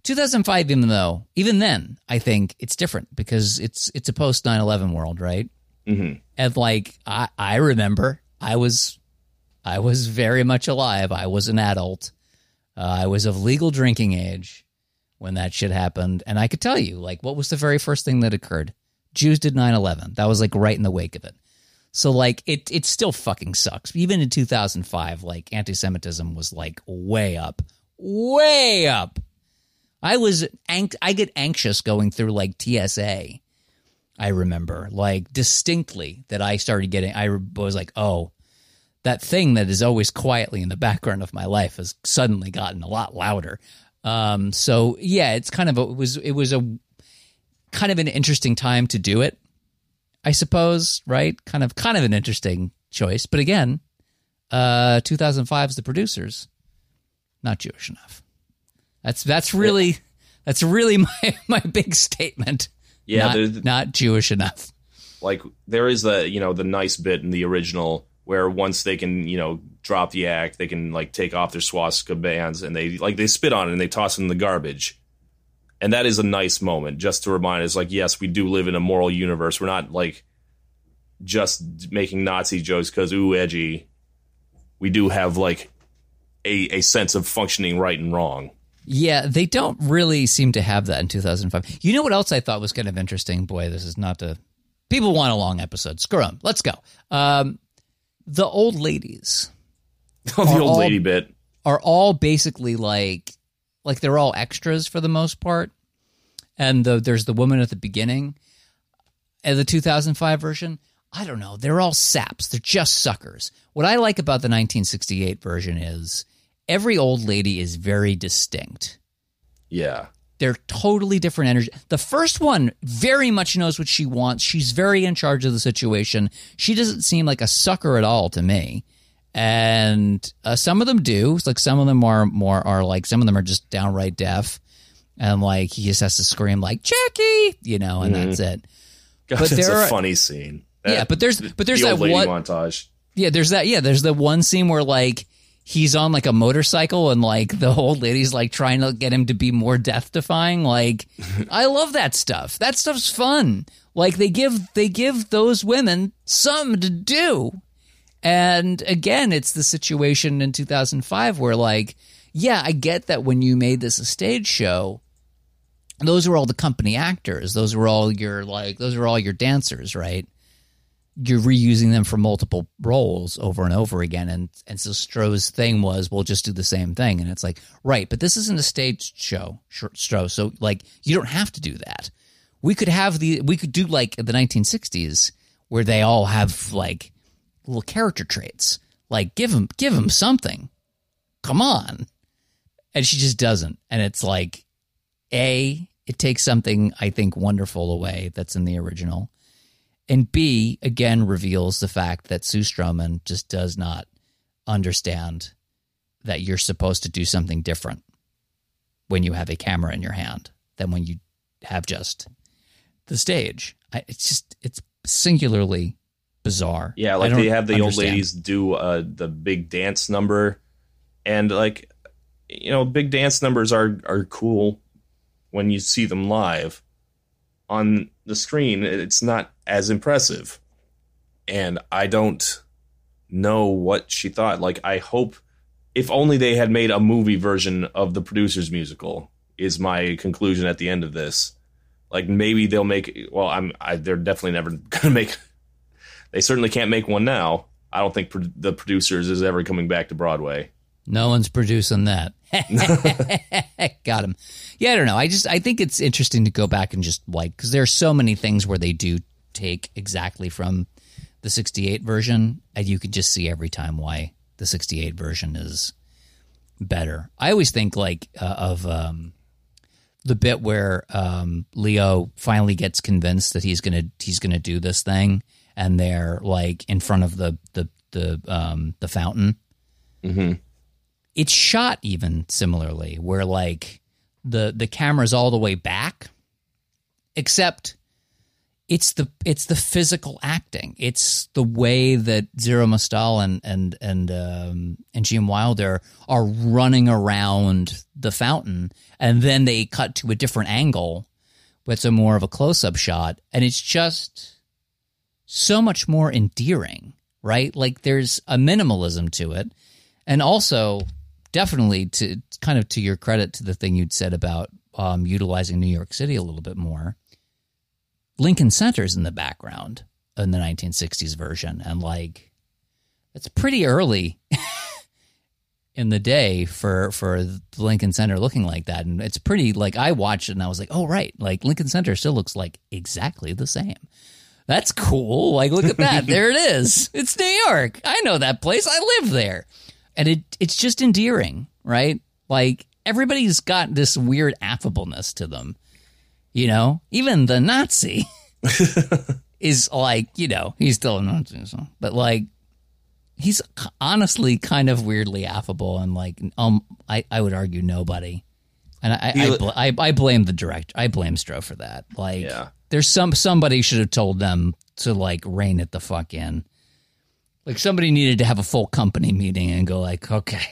2005, even though even then, I think it's different because it's it's a post 9/11 world, right?
Mm-hmm.
And like I I remember I was I was very much alive. I was an adult. Uh, I was of legal drinking age when that shit happened. And I could tell you, like, what was the very first thing that occurred? Jews did 9 11. That was like right in the wake of it. So, like, it, it still fucking sucks. Even in 2005, like, anti Semitism was like way up, way up. I was, I get anxious going through like TSA. I remember, like, distinctly that I started getting, I was like, oh, that thing that is always quietly in the background of my life has suddenly gotten a lot louder. Um, so yeah, it's kind of a, it was it was a kind of an interesting time to do it, I suppose. Right? Kind of kind of an interesting choice, but again, uh, 2005 is the producers, not Jewish enough. That's that's really that's really my my big statement.
Yeah,
not, not Jewish enough.
Like there is the you know the nice bit in the original where once they can, you know, drop the act, they can like take off their swastika bands and they like they spit on it and they toss it in the garbage. And that is a nice moment just to remind us like, yes, we do live in a moral universe. We're not like just making Nazi jokes because ooh edgy. We do have like a, a sense of functioning right and wrong.
Yeah, they don't really seem to have that in 2005. You know what else I thought was kind of interesting? Boy, this is not the people want a long episode. Screw them. Let's go. Um, the old ladies.
Oh, the old all, lady bit
are all basically like like they're all extras for the most part. And the, there's the woman at the beginning, and the 2005 version. I don't know. They're all saps. They're just suckers. What I like about the 1968 version is every old lady is very distinct.
Yeah.
They're totally different energy. The first one very much knows what she wants. She's very in charge of the situation. She doesn't seem like a sucker at all to me. And uh, some of them do. It's Like some of them are more are like some of them are just downright deaf, and like he just has to scream like Jackie, you know, and mm-hmm. that's it.
God, but there a are, funny scene.
Yeah, but there's but there's the that one
montage.
Yeah, there's that. Yeah, there's the one scene where like he's on like a motorcycle and like the old lady's like trying to get him to be more death defying like i love that stuff that stuff's fun like they give they give those women something to do and again it's the situation in 2005 where like yeah i get that when you made this a stage show those were all the company actors. Those were all your like those are all your dancers, right? You're reusing them for multiple roles over and over again, and and so Stroh's thing was, we'll just do the same thing, and it's like, right, but this isn't a stage show, Stroh, so like you don't have to do that. We could have the we could do like the 1960s where they all have like little character traits, like give them give them something, come on, and she just doesn't, and it's like, a it takes something I think wonderful away that's in the original and B, again, reveals the fact that Sue Stroman just does not understand that you're supposed to do something different when you have a camera in your hand than when you have just the stage. I, it's just, it's singularly bizarre.
Yeah, like they have the understand. old ladies do uh, the big dance number. And like, you know, big dance numbers are, are cool when you see them live on the screen, it's not as impressive. And I don't know what she thought. Like, I hope, if only they had made a movie version of the producer's musical, is my conclusion at the end of this. Like, maybe they'll make, well, I'm, I, they're definitely never going to make, they certainly can't make one now. I don't think pro- the producers is ever coming back to Broadway.
No one's producing that. Got him. Yeah, I don't know. I just I think it's interesting to go back and just like because there are so many things where they do take exactly from the 68 version, and you could just see every time why the 68 version is better. I always think like uh, of um, the bit where um, Leo finally gets convinced that he's gonna he's gonna do this thing, and they're like in front of the the the um, the fountain.
Mm-hmm
it's shot even similarly where like the the camera's all the way back except it's the it's the physical acting. It's the way that Zero Mostel and and and um, and Gene Wilder are running around the fountain and then they cut to a different angle it's a more of a close-up shot and it's just so much more endearing right? Like there's a minimalism to it. And also definitely to kind of to your credit to the thing you'd said about um, utilizing New York City a little bit more. Lincoln Center's in the background in the 1960s version, and like it's pretty early in the day for for the Lincoln Center looking like that, and it's pretty like I watched it and I was like, oh right, like Lincoln Center still looks like exactly the same. That's cool. Like, look at that. there it is. It's New York. I know that place. I live there and it it's just endearing, right? Like everybody's got this weird affableness to them. You know, even the Nazi is like, you know, he's still a Nazi, so, but like he's honestly kind of weirdly affable and like um I, I would argue nobody. And I I, bl- I, I blame the director. I blame Stroh for that. Like yeah. there's some somebody should have told them to like rein it the fuck in. Like somebody needed to have a full company meeting and go like, okay,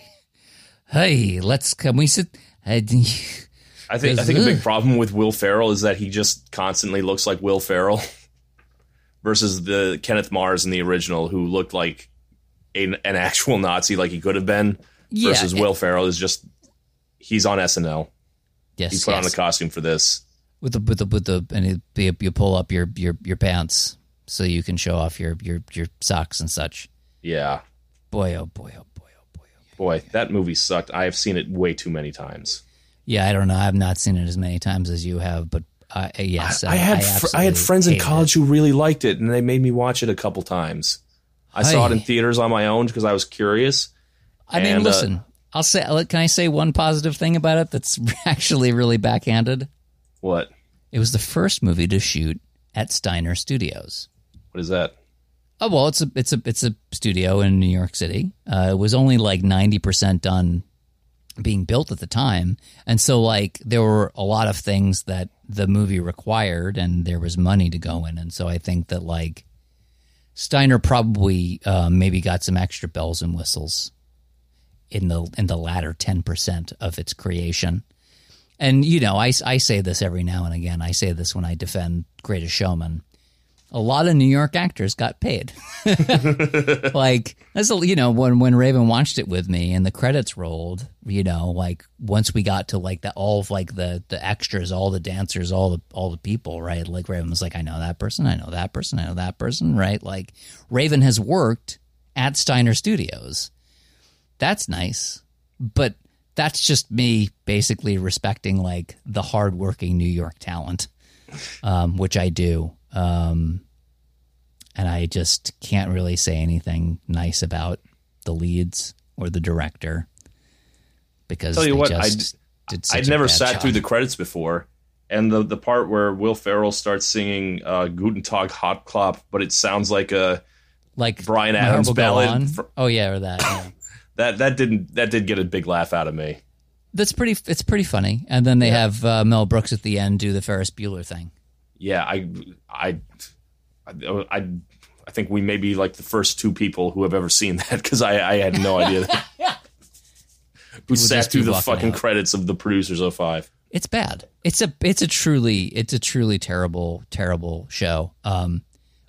hey, let's can we sit?
I think I think a big problem with Will Ferrell is that he just constantly looks like Will Ferrell versus the Kenneth Mars in the original who looked like a, an actual Nazi like he could have been versus yeah, Will Ferrell is just he's on SNL. Yes, he put yes. on the costume for this
with the with the with the and it, you pull up your your your pants so you can show off your your your socks and such.
Yeah.
Boy, oh boy, oh boy, oh boy, oh
boy. Boy, that movie sucked. I have seen it way too many times.
Yeah, I don't know. I've not seen it as many times as you have, but uh, yes,
I, I had I, fr- I, had friends in college it. who really liked it, and they made me watch it a couple times. I saw it in theaters on my own because I was curious.
I and, mean, uh, listen, uh, I'll say. Can I say one positive thing about it that's actually really backhanded?
What?
It was the first movie to shoot at Steiner Studios.
What is that?
Oh well, it's a it's a it's a studio in New York City. Uh, it was only like ninety percent done being built at the time, and so like there were a lot of things that the movie required, and there was money to go in, and so I think that like Steiner probably uh, maybe got some extra bells and whistles in the in the latter ten percent of its creation. And you know, I I say this every now and again. I say this when I defend Greatest Showman a lot of New York actors got paid. like that's a, you know when when Raven watched it with me and the credits rolled, you know, like once we got to like the all of like the the extras, all the dancers, all the all the people, right? Like Raven was like, I know that person, I know that person, I know that person, right? Like Raven has worked at Steiner Studios. That's nice, but that's just me basically respecting like the hardworking New York talent, um, which I do. Um, and I just can't really say anything nice about the leads or the director because
Tell you what, I
just did such
I'd never sat
job.
through the credits before, and the the part where Will Ferrell starts singing uh, "Guten Tag Hop-Clop," but it sounds like a
like Bryan
Adams
Heart Will Go
ballad
oh yeah, or that. yeah.
that that didn't that did get a big laugh out of me.
That's pretty. It's pretty funny. And then they have uh, Mel Brooks at the end do the Ferris Bueller thing.
Yeah, I I I I, I think we may be like the first two people who have ever seen that because I, I had no idea that. who sat through the fucking
out.
credits of the producers of five.
It's bad. It's a. It's a truly. It's a truly terrible, terrible show. Um,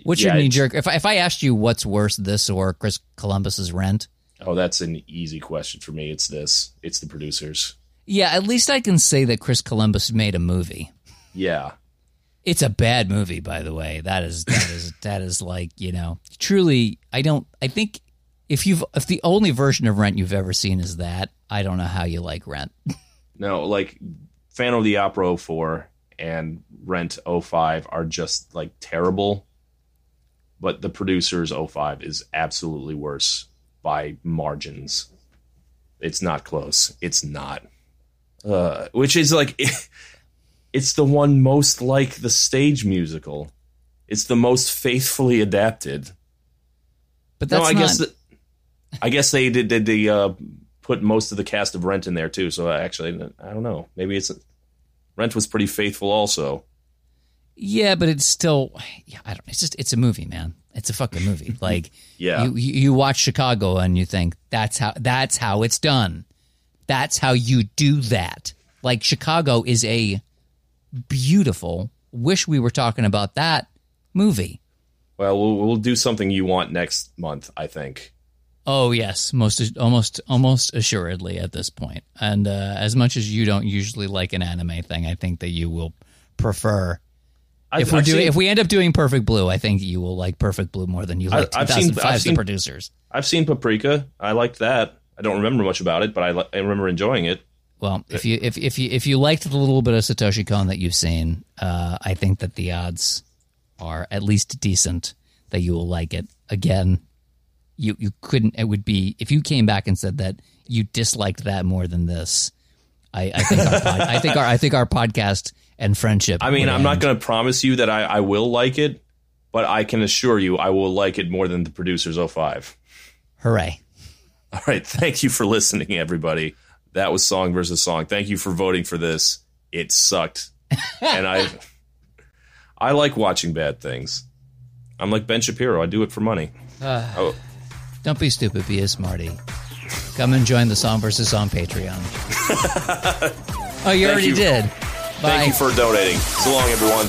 what's
Yeah,
your knee jerk? If I, if I asked you what's worse, this or Chris Columbus's Rent?
Oh, that's an easy question for me. It's this. It's the producers.
Yeah, at least I can say that Chris Columbus made a movie.
Yeah.
It's a bad movie, by the way. That is that is that is like you know truly. I don't. I think if you've if the only version of Rent you've ever seen is that, I don't know how you like Rent.
No, like Phantom of the Opera 04 and Rent 05 are just like terrible. But the producers 05 is absolutely worse by margins. It's not close. It's not. Uh, which is like it's the one most like the stage musical. It's the most faithfully adapted.
But that's
no, I
not,
guess that, I guess they did did the uh, put most of the cast of Rent in there too. So actually, I don't know. Maybe it's Rent was pretty faithful also.
Yeah, but it's still. Yeah, I don't. It's just. It's a movie, man. It's a fucking movie. Like
Yeah.
you, you you watch Chicago and you think that's how that's how it's done. That's how you do that. Like Chicago is a beautiful. Wish we were talking about that movie.
Well, we'll we'll do something you want next month. I think.
Oh yes, most almost almost assuredly at this point. And uh, as much as you don't usually like an anime thing, I think that you will prefer.
I've,
If we're doing, if we end up doing Perfect Blue, I think you will like Perfect Blue more than you like
I- I've seen-
2005's
I've
The Producers.
I've seen Paprika. I liked that. I don't remember much about it, but I I remember enjoying it.
Well, if you if if you if you liked the little bit of Satoshi Kon that you've seen, uh, I think that the odds are at least decent that you will like it. Again, you you couldn't. It would be if you came back and said that you disliked that more than this. I, I think our pod, I think our I think our podcast and friendship.
I mean, I'm not going to promise you that I, I will like it, but I can assure you I will like it more than the producers 05.
Hooray!
All right. Thank you for listening, everybody. That was Song versus Song. Thank you for voting for this. It sucked. and I I like watching bad things. I'm like Ben Shapiro. I do it for money. Uh, oh,
Don't be stupid. Be a smarty. Come and join the Song versus Song Patreon. oh, you already
you.
did. Bye.
thank you for donating. So long, everyone.